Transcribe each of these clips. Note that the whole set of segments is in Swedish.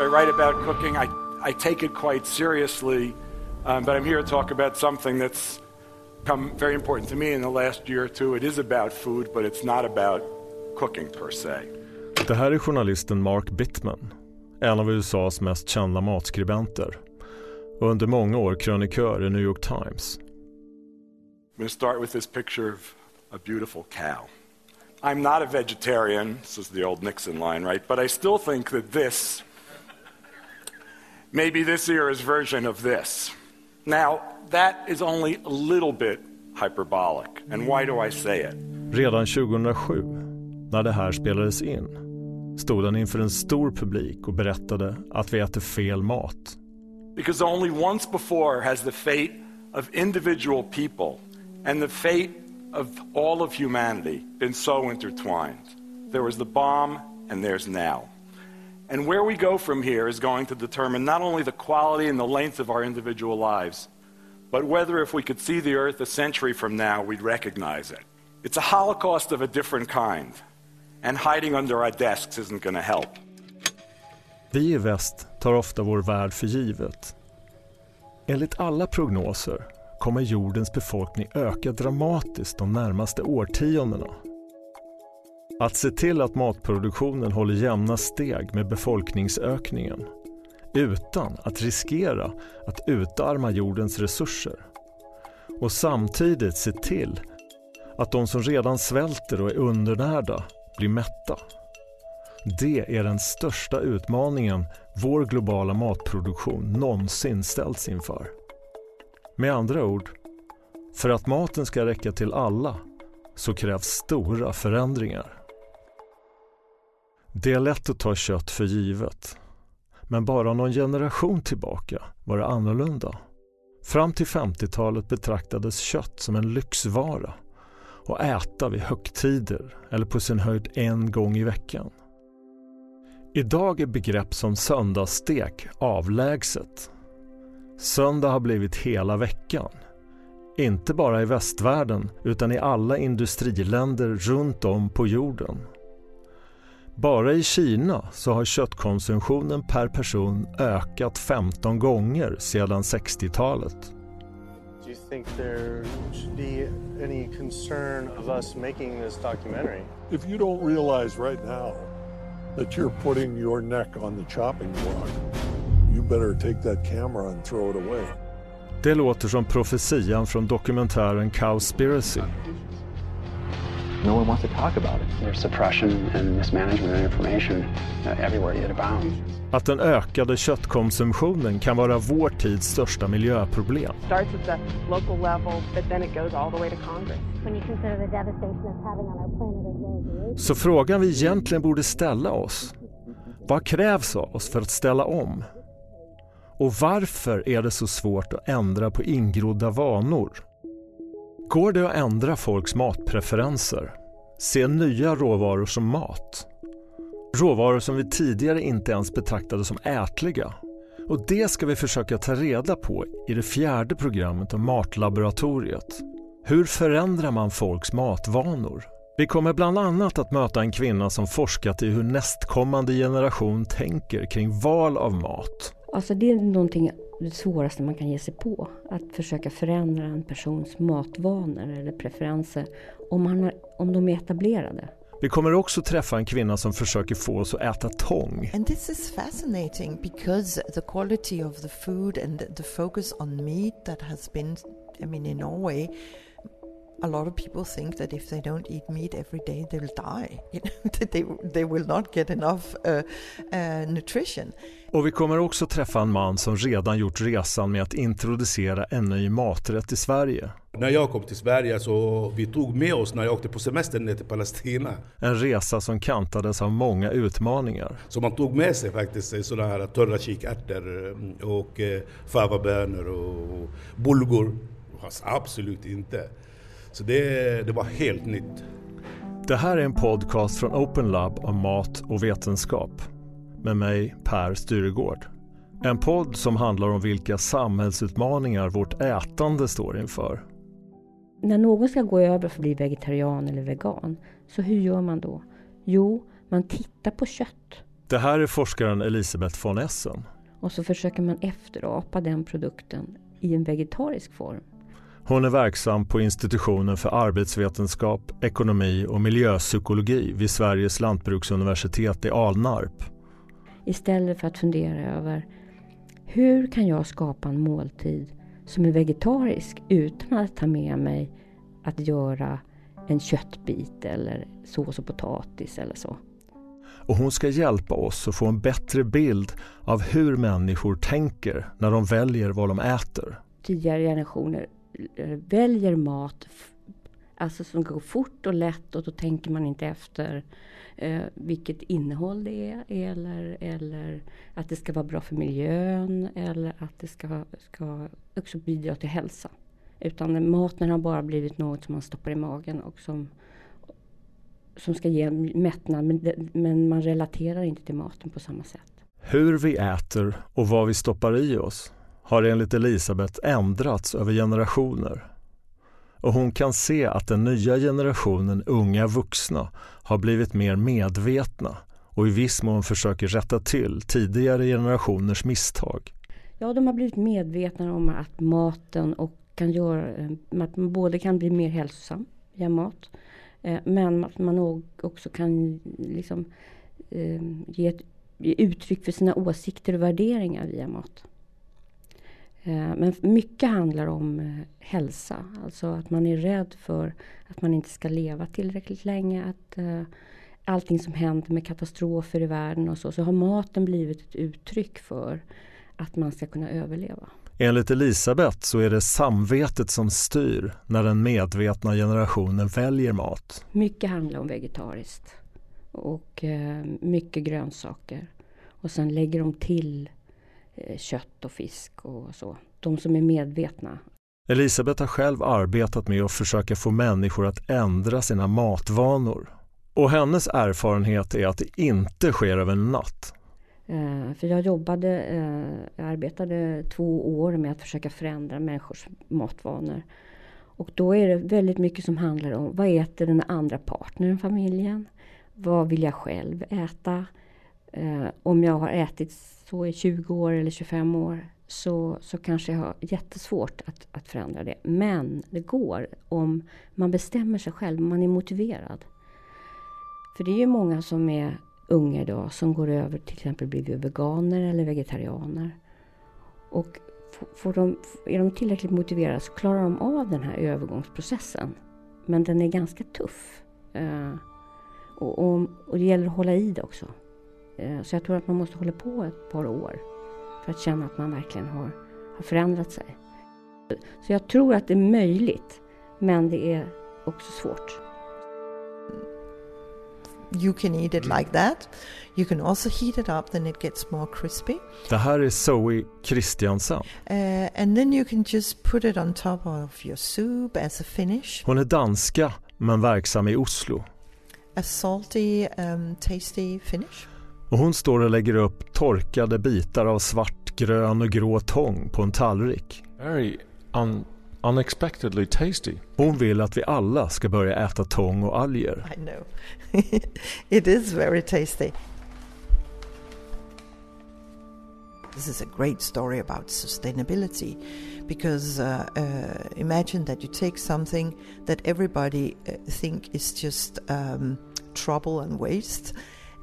I write about cooking. I, I take it quite seriously, um, but I'm here to talk about something that's become very important to me in the last year or two. It is about food, but it's not about cooking per se. Det här är journalisten Mark Bittman, en av USAs mest kända matskribenter och under många år krönikör i New York Times. I'm going to start with this picture of a beautiful cow. I'm not a vegetarian, this is the old Nixon line, right? But I still think that this maybe this era's version of this. Now, that is only a little bit hyperbolic. And why do I say it? Redan 2007, när det här spelades in, stod han inför en stor publik och berättade att vi äter fel mat. Because only once before has the fate of individual people and the fate of all of humanity been so intertwined. There was the bomb, and there's now. And where we go from here is going to determine not only the quality and the length of our individual lives, but whether if we could see the earth a century from now, we'd recognize it. It's a holocaust of a different kind, and hiding under our desks isn't going to help. Vi i väst tar ofta vår värld för givet. Enligt alla prognoser kommer jordens befolkning öka dramatiskt de närmaste årtiondena. Att se till att matproduktionen håller jämna steg med befolkningsökningen utan att riskera att utarma jordens resurser och samtidigt se till att de som redan svälter och är undernärda blir mätta. Det är den största utmaningen vår globala matproduktion någonsin ställts inför. Med andra ord, för att maten ska räcka till alla så krävs stora förändringar. Det är lätt att ta kött för givet. Men bara någon generation tillbaka var det annorlunda. Fram till 50-talet betraktades kött som en lyxvara och äta vid högtider eller på sin höjd en gång i veckan. Idag är begrepp som söndagsstek avlägset. Söndag har blivit hela veckan. Inte bara i västvärlden utan i alla industriländer runt om på jorden. Bara i Kina så har köttkonsumtionen per person ökat 15 gånger sedan 60-talet. Do you think there should be any concern of us making this documentary? If you don't realize right now that you're putting your neck on the chopping block, you better take that camera and throw it away. Det låter som profetian från dokumentären Cowspiracy. No one wants to talk about it. There's suppression and mismanagement of information uh, everywhere it abounds. Att den ökade köttkonsumtionen kan vara vår tids största miljöproblem. starts at the local level, but then it goes all the way to Congress. when you consider the devastation it's having on our planet as well as Så frågan vi egentligen borde ställa oss, vad krävs av oss för att ställa om? Och varför är det så svårt att ändra på ingrodda vanor? Går det att ändra folks matpreferenser? Se nya råvaror som mat? Råvaror som vi tidigare inte ens betraktade som ätliga. Och det ska vi försöka ta reda på i det fjärde programmet om Matlaboratoriet. Hur förändrar man folks matvanor? Vi kommer bland annat att möta en kvinna som forskat i hur nästkommande generation tänker kring val av mat. Alltså det är någonting det svåraste man kan ge sig på. Att försöka förändra en persons matvanor eller preferenser om, man har, om de är etablerade. Vi kommer också träffa en kvinna som försöker få oss att äta tång. And this is fascinating because the quality of the food and the focus on meat that has been, I mean, in Norway, a lot of people think that if they don't eat meat every day, they'll die. You know, that they, they will not get enough uh, uh, nutrition. Och vi kommer också träffa en man som redan gjort resan med att introducera en ny maträtt i Sverige. När jag kom till Sverige så vi tog med oss när jag åkte på semester ner till Palestina. En resa som kantades av många utmaningar. Så man tog med sig faktiskt sådana här torra kikärtor eh, och eh, favabönor och bulgur. Fast absolut inte. Så det, det var helt nytt. Det här är en podcast från Open Lab om mat och vetenskap. Med mig, Per Styregård. En podd som handlar om vilka samhällsutmaningar vårt ätande står inför. När någon ska gå över för att bli vegetarian eller vegan, så hur gör man då? Jo, man tittar på kött Det här är forskaren Elisabeth von Essen. Och så försöker man efterapa den produkten i en vegetarisk form. Hon är verksam på institutionen för arbetsvetenskap, ekonomi och miljöpsykologi vid Sveriges lantbruksuniversitet i Alnarp. Istället för att fundera över hur kan jag skapa en måltid som är vegetarisk utan att ta med mig att göra en köttbit eller sås och potatis eller så. Och hon ska hjälpa oss att få en bättre bild av hur människor tänker när de väljer vad de äter. Tidigare generationer Eh, väljer mat alltså som går fort och lätt och då tänker man inte efter eh, vilket innehåll det är eller, eller att det ska vara bra för miljön eller att det ska, ska också bidra till hälsa. Utan maten har bara blivit något som man stoppar i magen och som, som ska ge mättnad men, men man relaterar inte till maten på samma sätt. Hur vi äter och vad vi stoppar i oss har enligt Elisabeth ändrats över generationer. Och hon kan se att den nya generationen unga vuxna har blivit mer medvetna och i viss mån försöker rätta till tidigare generationers misstag. Ja, de har blivit medvetna om att maten och kan göra, eh, att man både kan bli mer hälsosam via mat eh, men att man också kan liksom, eh, ge, ett, ge uttryck för sina åsikter och värderingar via mat. Men mycket handlar om hälsa, alltså att man är rädd för att man inte ska leva tillräckligt länge. Att allting som händer med katastrofer i världen och så, så har maten blivit ett uttryck för att man ska kunna överleva. Enligt Elisabeth så är det samvetet som styr när den medvetna generationen väljer mat. Mycket handlar om vegetariskt och eh, mycket grönsaker. Och sen lägger de till eh, kött och fisk och så. De som är medvetna. Elisabeth har själv arbetat med att försöka få människor att ändra sina matvanor. Och hennes erfarenhet är att det inte sker över en natt. Eh, för jag jobbade, eh, jag arbetade två år med att försöka förändra människors matvanor. Och då är det väldigt mycket som handlar om vad äter den andra partnern i familjen? Vad vill jag själv äta? Eh, om jag har ätit så i 20 år eller 25 år så, så kanske jag har jättesvårt att, att förändra det. Men det går om man bestämmer sig själv, man är motiverad. För det är ju många som är unga idag som går över till exempel blir veganer eller vegetarianer. Och får de, är de tillräckligt motiverade så klarar de av den här övergångsprocessen. Men den är ganska tuff. Eh, och, och, och, det gäller att hålla i det också. Uh, så jag tror att man måste hålla på ett par år för att känna att man verkligen har, har förändrat sig. Så jag tror att det är möjligt, men det är också svårt. You can eat it like that. You can also heat it up, then it gets more crispy. Det här är Zoe Christiansen. Uh, and then you can just put it on top of your soup as a finish. Hon är danska men verksam i Oslo. A salty, um, tasty finish. Och hon står och lägger upp torkade bitar av svart, grön och grå tång på en tallrik. Very un unexpectedly tasty. Hon vill att vi alla ska börja äta tång och alger. I know. it is very tasty. This is a great story about sustainability because uh, uh, imagine that you take something that everybody uh, think is just um, trouble and waste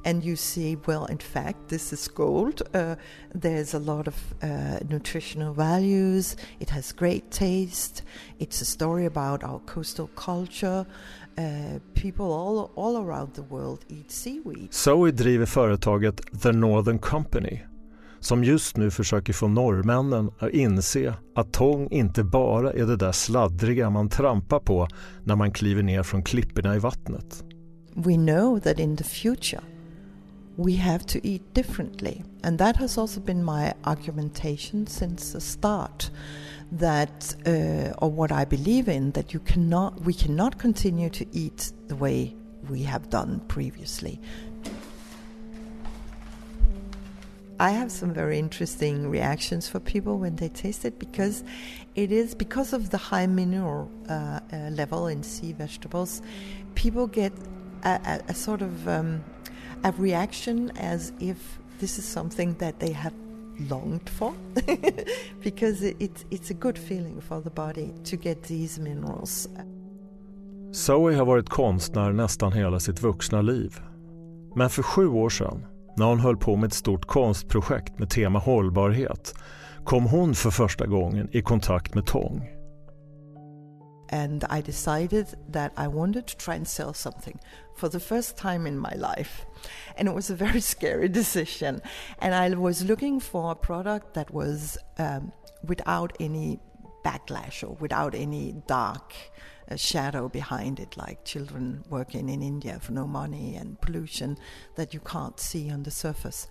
and you see, well, in fact, this is gold. Uh, there's a lot of uh, nutritional values. It has great taste. It's a story about our coastal culture. Uh, people all, all around the world eat seaweed. Zoe driver företaget The Northern Company som just nu försöker få norrmännen att inse att tång inte bara är det där sladdriga man trampar på när man kliver ner från klipporna i vattnet. We know that in the future we have to eat differently. And that has also been my argumentation since the start that uh, or what I believe in that you cannot we cannot continue to eat the way we have done previously. I have some very interesting reactions for people when they taste it because it is because of the high mineral uh, uh, level in sea vegetables. People get a, a, a sort of um, a reaction as if this is something that they have longed for because it, it's a good feeling for the body to get these minerals. Zoe har varit konstnär nästan hela sitt vuxna liv. Men för sju år sedan, när hon höll på med ett stort konstprojekt med tema hållbarhet, kom hon för första gången i kontakt med tång. And I decided that I wanted to try and sell something for the first time in my life. And it was a very scary decision. And I was looking for a product that was um, without any backlash or without any dark uh, shadow behind it, like children working in India for no money and pollution that you can't see on the surface.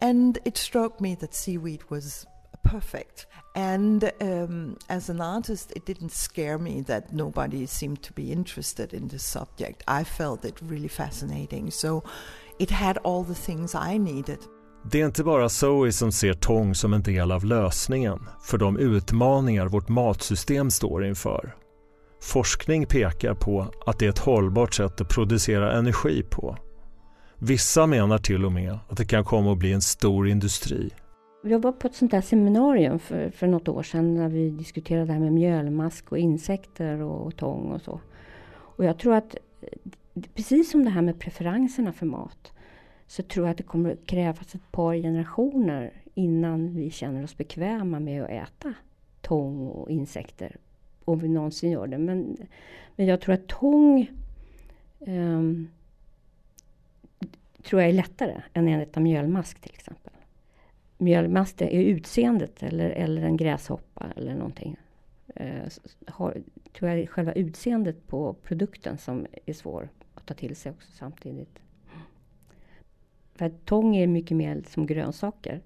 And it struck me that seaweed was perfect. And um, as an artist, it didn't scare me that nobody seemed to be interested in this subject. I felt it really fascinating. So it had all the things I needed. Det är inte bara Zoe som ser tång som en del av lösningen för de utmaningar vårt matsystem står inför. Forskning pekar på att det är ett hållbart sätt att producera energi på. Vissa menar till och med att det kan komma att bli en stor industri. Jag var på ett sånt där seminarium för, för något år sedan när vi diskuterade det här med mjölmask och insekter och tång och så. Och jag tror att precis som det här med preferenserna för mat så tror jag att det kommer att krävas ett par generationer innan vi känner oss bekväma med att äta tång och insekter. Om vi någonsin gör det. Men, men jag tror att tång um, tror jag är lättare än att äta mjölmask till exempel mjölmask är utseendet eller, eller en gräshoppa eller någonting. Eh, har, tror jag är själva utseendet på produkten som är svår att ta till sig också samtidigt. För att tång är mycket mer som grönsaker.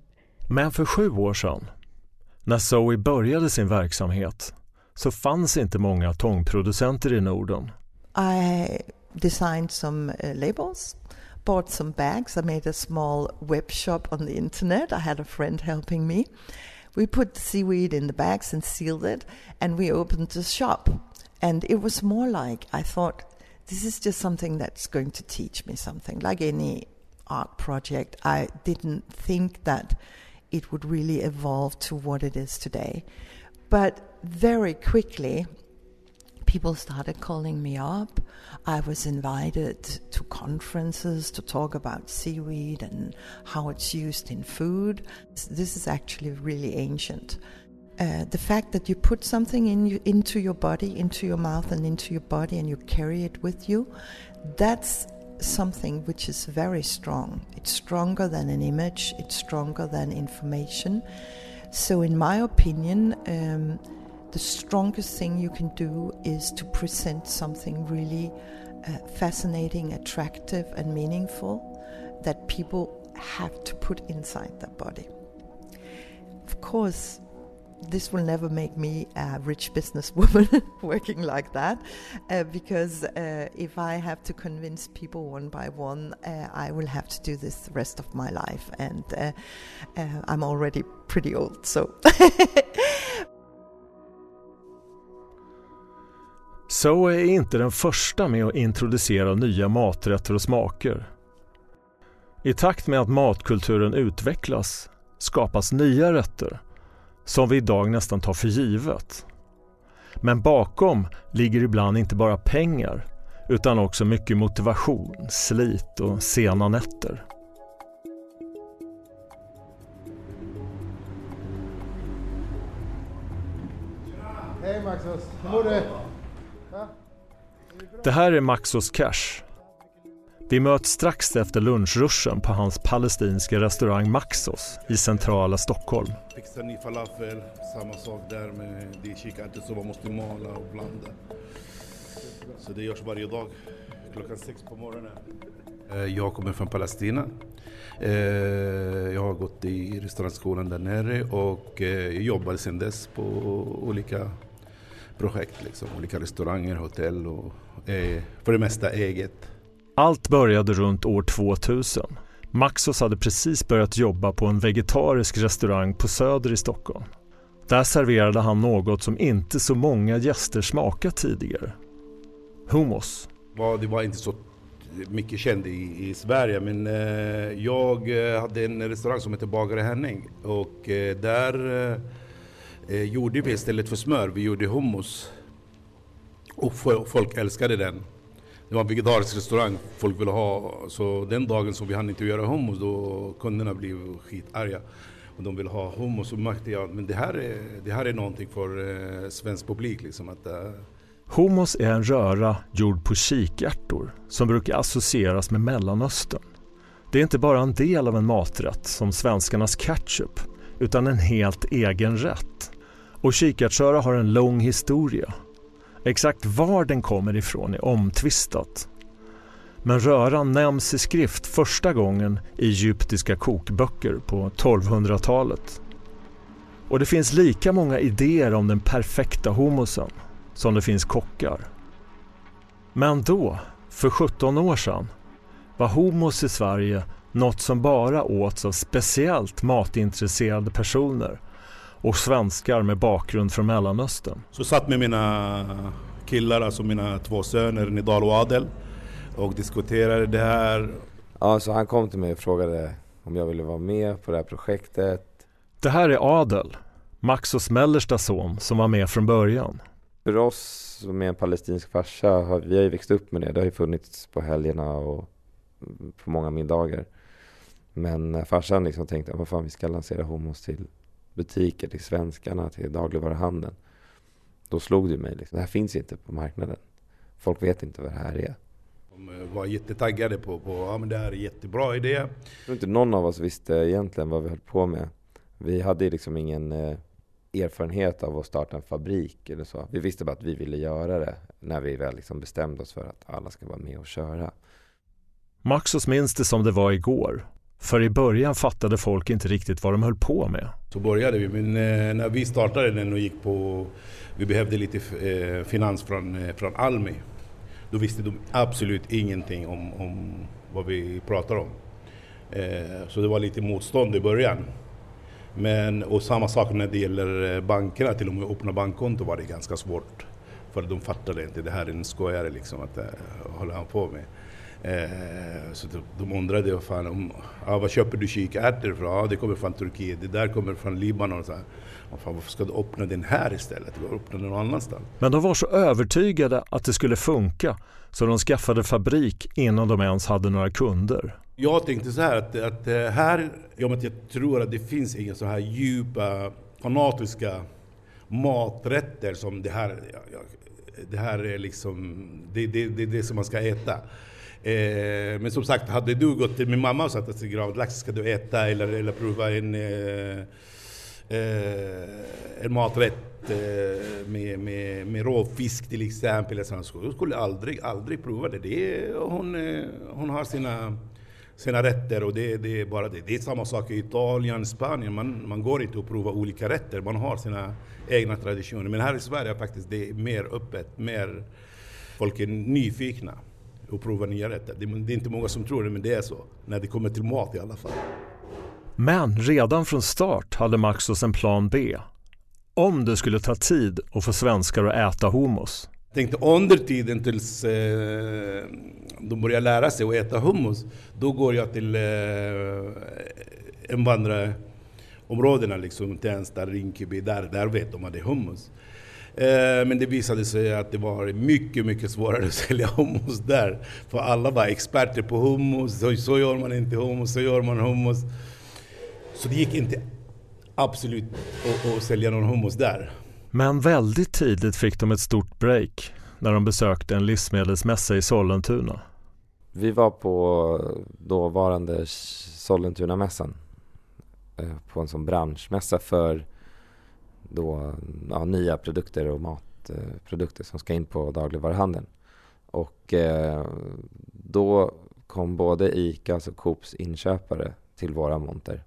Men för sju år sedan, när Zoe började sin verksamhet, så fanns inte många tångproducenter i Norden. I designed some uh, labels bought some bags. I made a small web shop on the internet. I had a friend helping me. We put the seaweed in the bags and sealed it, and we opened the shop. And it was more like I thought, this is just something that's going to teach me something, like any art project. I didn't think that it would really evolve to what it is today. But very quickly, people started calling me up. I was invited to conferences to talk about seaweed and how it's used in food. This is actually really ancient. Uh, the fact that you put something in you, into your body, into your mouth, and into your body, and you carry it with you, that's something which is very strong. It's stronger than an image, it's stronger than information. So, in my opinion, um, the strongest thing you can do is to present something really uh, fascinating, attractive, and meaningful that people have to put inside their body. Of course, this will never make me a rich businesswoman working like that uh, because uh, if I have to convince people one by one, uh, I will have to do this the rest of my life, and uh, uh, I'm already pretty old, so. Zoe är inte den första med att introducera nya maträtter och smaker. I takt med att matkulturen utvecklas skapas nya rätter som vi idag nästan tar för givet. Men bakom ligger ibland inte bara pengar utan också mycket motivation, slit och sena nätter. Hej Maxus, hur mår du? Det här är Maxos Cash. Vi möts strax efter lunchruschen på hans palestinska restaurang Maxos i centrala Stockholm. Fixar ni falafel, samma sak där med det kikärtor som man måste mala och blanda. Så det görs varje dag klockan sex på morgonen. Eh, jag kommer från Palestina. Eh, jag har gått i restaurangskolan där nere och eh, jobbar sedan dess på olika projekt, liksom. olika restauranger, hotell och för det mesta eget. Allt började runt år 2000. Maxos hade precis börjat jobba på en vegetarisk restaurang på Söder i Stockholm. Där serverade han något som inte så många gäster smakat tidigare. Hummus. Det var inte så mycket känd i, i Sverige. Men eh, jag eh, hade en restaurang som heter Bagare Henning och eh, där eh, gjorde vi istället för smör, vi gjorde hummus. Och folk älskade den. Det var en vegetarisk restaurang folk ville ha. Så den dagen som vi hann inte göra hummus då kunderna blev skitarga. Och de ville ha hummus och märkte jag att det här är, det här är någonting för eh, svensk publik. Liksom, att, eh, Hummus är en röra gjord på kikärtor som brukar associeras med Mellanöstern. Det är inte bara en del av en maträtt som svenskarnas ketchup utan en helt egen rätt. Och kikärtsröra har en lång historia. Exakt var den kommer ifrån är omtvistat. Men röran nämns i skrift första gången i egyptiska kokböcker på 1200-talet. Och det finns lika många idéer om den perfekta hummusen som det finns kockar. Men då, för 17 år sedan, var hummus i Sverige något som bara åts av speciellt matintresserade personer och svenskar med bakgrund från Mellanöstern. Så satt med mina killar, alltså mina två söner Nidal och Adel och diskuterade det här. Ja, så han kom till mig och frågade om jag ville vara med på det här projektet. Det här är Adel, Maxos mellersta son som var med från början. För oss med en palestinsk farsa, har, vi har ju växt upp med det. Det har ju funnits på helgerna och på många middagar. Men farsan liksom tänkte, vad fan vi ska lansera homos till butiker, till svenskarna, till dagligvaruhandeln. Då slog det mig, liksom, det här finns inte på marknaden. Folk vet inte vad det här är. De var jättetaggade på, på ja men det här är jättebra idé. Jag tror inte någon av oss visste egentligen vad vi höll på med. Vi hade liksom ingen eh, erfarenhet av att starta en fabrik eller så. Vi visste bara att vi ville göra det när vi väl liksom bestämde oss för att alla ska vara med och köra. Maxos minns det som det var igår. För i början fattade folk inte riktigt vad de höll på med. Så började vi, men eh, när vi startade den och gick på, vi behövde lite eh, finans från, eh, från Almi. Då visste de absolut ingenting om, om vad vi pratar om. Så det var lite motstånd i början. Men, och samma sak när det gäller bankerna, till och med att öppna bankkonto var det ganska svårt. För de fattade inte, det här är en skojare liksom, att hålla håller han på med. Eh, så de, de undrade vad fan, om, ah, vad köper du kikärtor ifrån? Ah, det kommer från Turkiet, det där kommer från Libanon. Så här. Ah, fan, varför ska du öppna den här istället? Du öppna den någon annanstans. Men de var så övertygade att det skulle funka så de skaffade fabrik innan de ens hade några kunder. Jag tänkte så här att, att eh, här, jag, att jag tror att det finns inga så här djupa fanatiska maträtter som det här. Det här är liksom, det, det, det, det som man ska äta. Eh, men som sagt, hade du gått till min mamma och sagt att gravlax ska du äta eller, eller prova en, eh, eh, en maträtt eh, med, med, med råfisk till exempel. Så hon skulle aldrig, aldrig prova det. det är, hon, eh, hon har sina, sina rätter och det, det är bara det. Det är samma sak i Italien, Spanien. Man, man går inte och provar olika rätter. Man har sina egna traditioner. Men här i Sverige är faktiskt det är mer öppet, mer folk är nyfikna och prova nya rätter. Det är inte många som tror det, men det är så. När det kommer till mat i alla fall. Men redan från start hade Maxos en plan B. Om det skulle ta tid att få svenskar att äta hummus. Jag tänkte under tiden tills eh, de börjar lära sig att äta hummus, då går jag till eh, invandrarområdena, liksom Tensta, Rinkeby, där, där vet de att det är hummus. Eh, men det visade sig att det var mycket, mycket svårare att sälja hummus där. För alla var experter på hummus, så, så gör man inte hummus, så gör man hummus. Så det gick inte absolut att, att sälja någon hummus där. Men väldigt tidigt fick de ett stort break när de besökte en livsmedelsmässa i Sollentuna. Vi var på dåvarande Sollentunamässan eh, på en sån branschmässa för då, ja, nya produkter och matprodukter som ska in på dagligvaruhandeln. Och eh, då kom både ICA och Coops inköpare till våra monter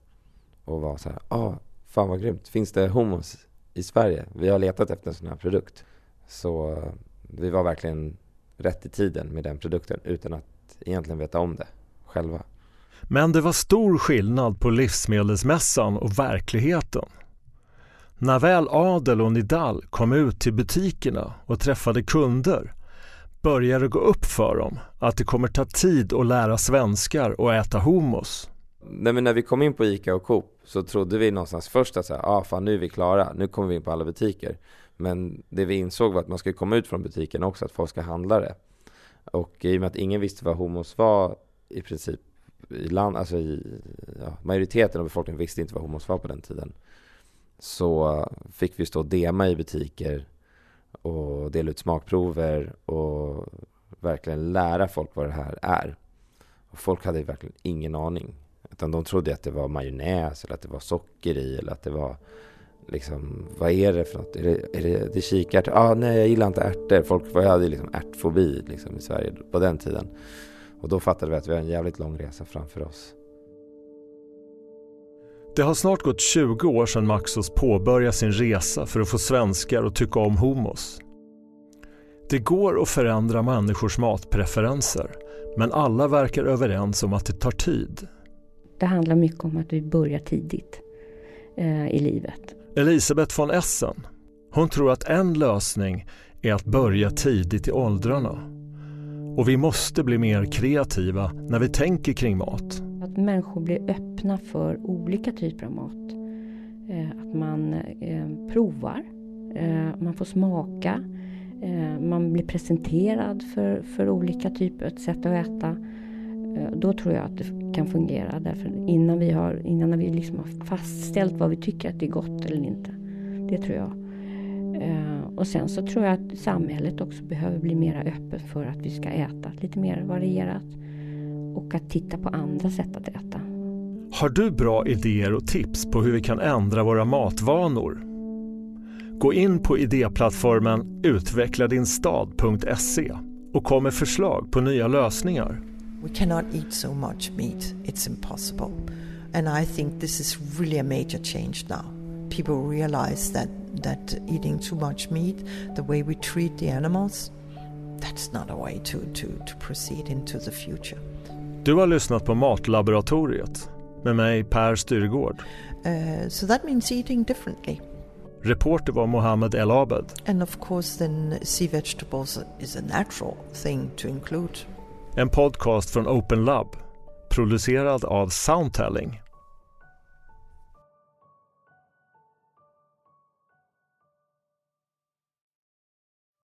och var så här, ah, fan vad grymt, finns det hummus i Sverige? Vi har letat efter en sån här produkt. Så eh, vi var verkligen rätt i tiden med den produkten utan att egentligen veta om det själva. Men det var stor skillnad på livsmedelsmässan och verkligheten. När väl Adel och Nidal kom ut till butikerna och träffade kunder börjar det gå upp för dem att det kommer ta tid att lära svenskar och äta hummus. Nej men när vi kom in på ICA och Coop så trodde vi någonstans först att så här, ah, fan nu är vi klara, nu kommer vi in på alla butiker. Men det vi insåg var att man ska komma ut från butiken också, att folk ska handla det. Och i och med att ingen visste vad homos var i princip i land, alltså i, ja, majoriteten av befolkningen visste inte vad homos var på den tiden. Så fick vi stå och dema i butiker och dela ut smakprover och verkligen lära folk vad det här är. Och folk hade verkligen ingen aning. Utan de trodde att det var majonnäs eller att det var socker i eller att det var liksom, vad är det för något? Är det, är det, det kikärtor? Ah, nej, jag gillar inte ärtor. Folk hade liksom ärtfobi liksom, i Sverige på den tiden. Och då fattade vi att vi har en jävligt lång resa framför oss. Det har snart gått 20 år sedan Maxos påbörjade sin resa för att få svenskar att tycka om hummus. Det går att förändra människors matpreferenser men alla verkar överens om att det tar tid. Det handlar mycket om att vi börjar tidigt eh, i livet. Elisabeth von Essen, hon tror att en lösning är att börja tidigt i åldrarna. Och vi måste bli mer kreativa när vi tänker kring mat. Att människor blir öppna för olika typer av mat. Eh, att man eh, provar, eh, man får smaka, man blir presenterad för, för olika typer av sätt att äta. Då tror jag att det kan fungera. Därför innan vi har, innan vi liksom har fastställt vad vi tycker att det är gott eller inte. Det tror jag. Och sen så tror jag att samhället också behöver bli mer öppet för att vi ska äta lite mer varierat. Och att titta på andra sätt att äta. Har du bra idéer och tips på hur vi kan ändra våra matvanor? Gå in på idéplattformen utveckladinstad.se och kom med förslag på nya lösningar. We cannot eat so much meat, it's impossible. And I think this is really a major change now. People realize that, that eating too much meat, the way we treat the animals, that's not a way to, to, to proceed into the future. Du har lyssnat på Matlaboratoriet med mig Per Styrgård. Uh, so that means eating differently. Reporter var Mohammed El Abed. And of course then sea vegetables is a natural thing to include. En podcast från Open Lab. Producerad av Soundtelling.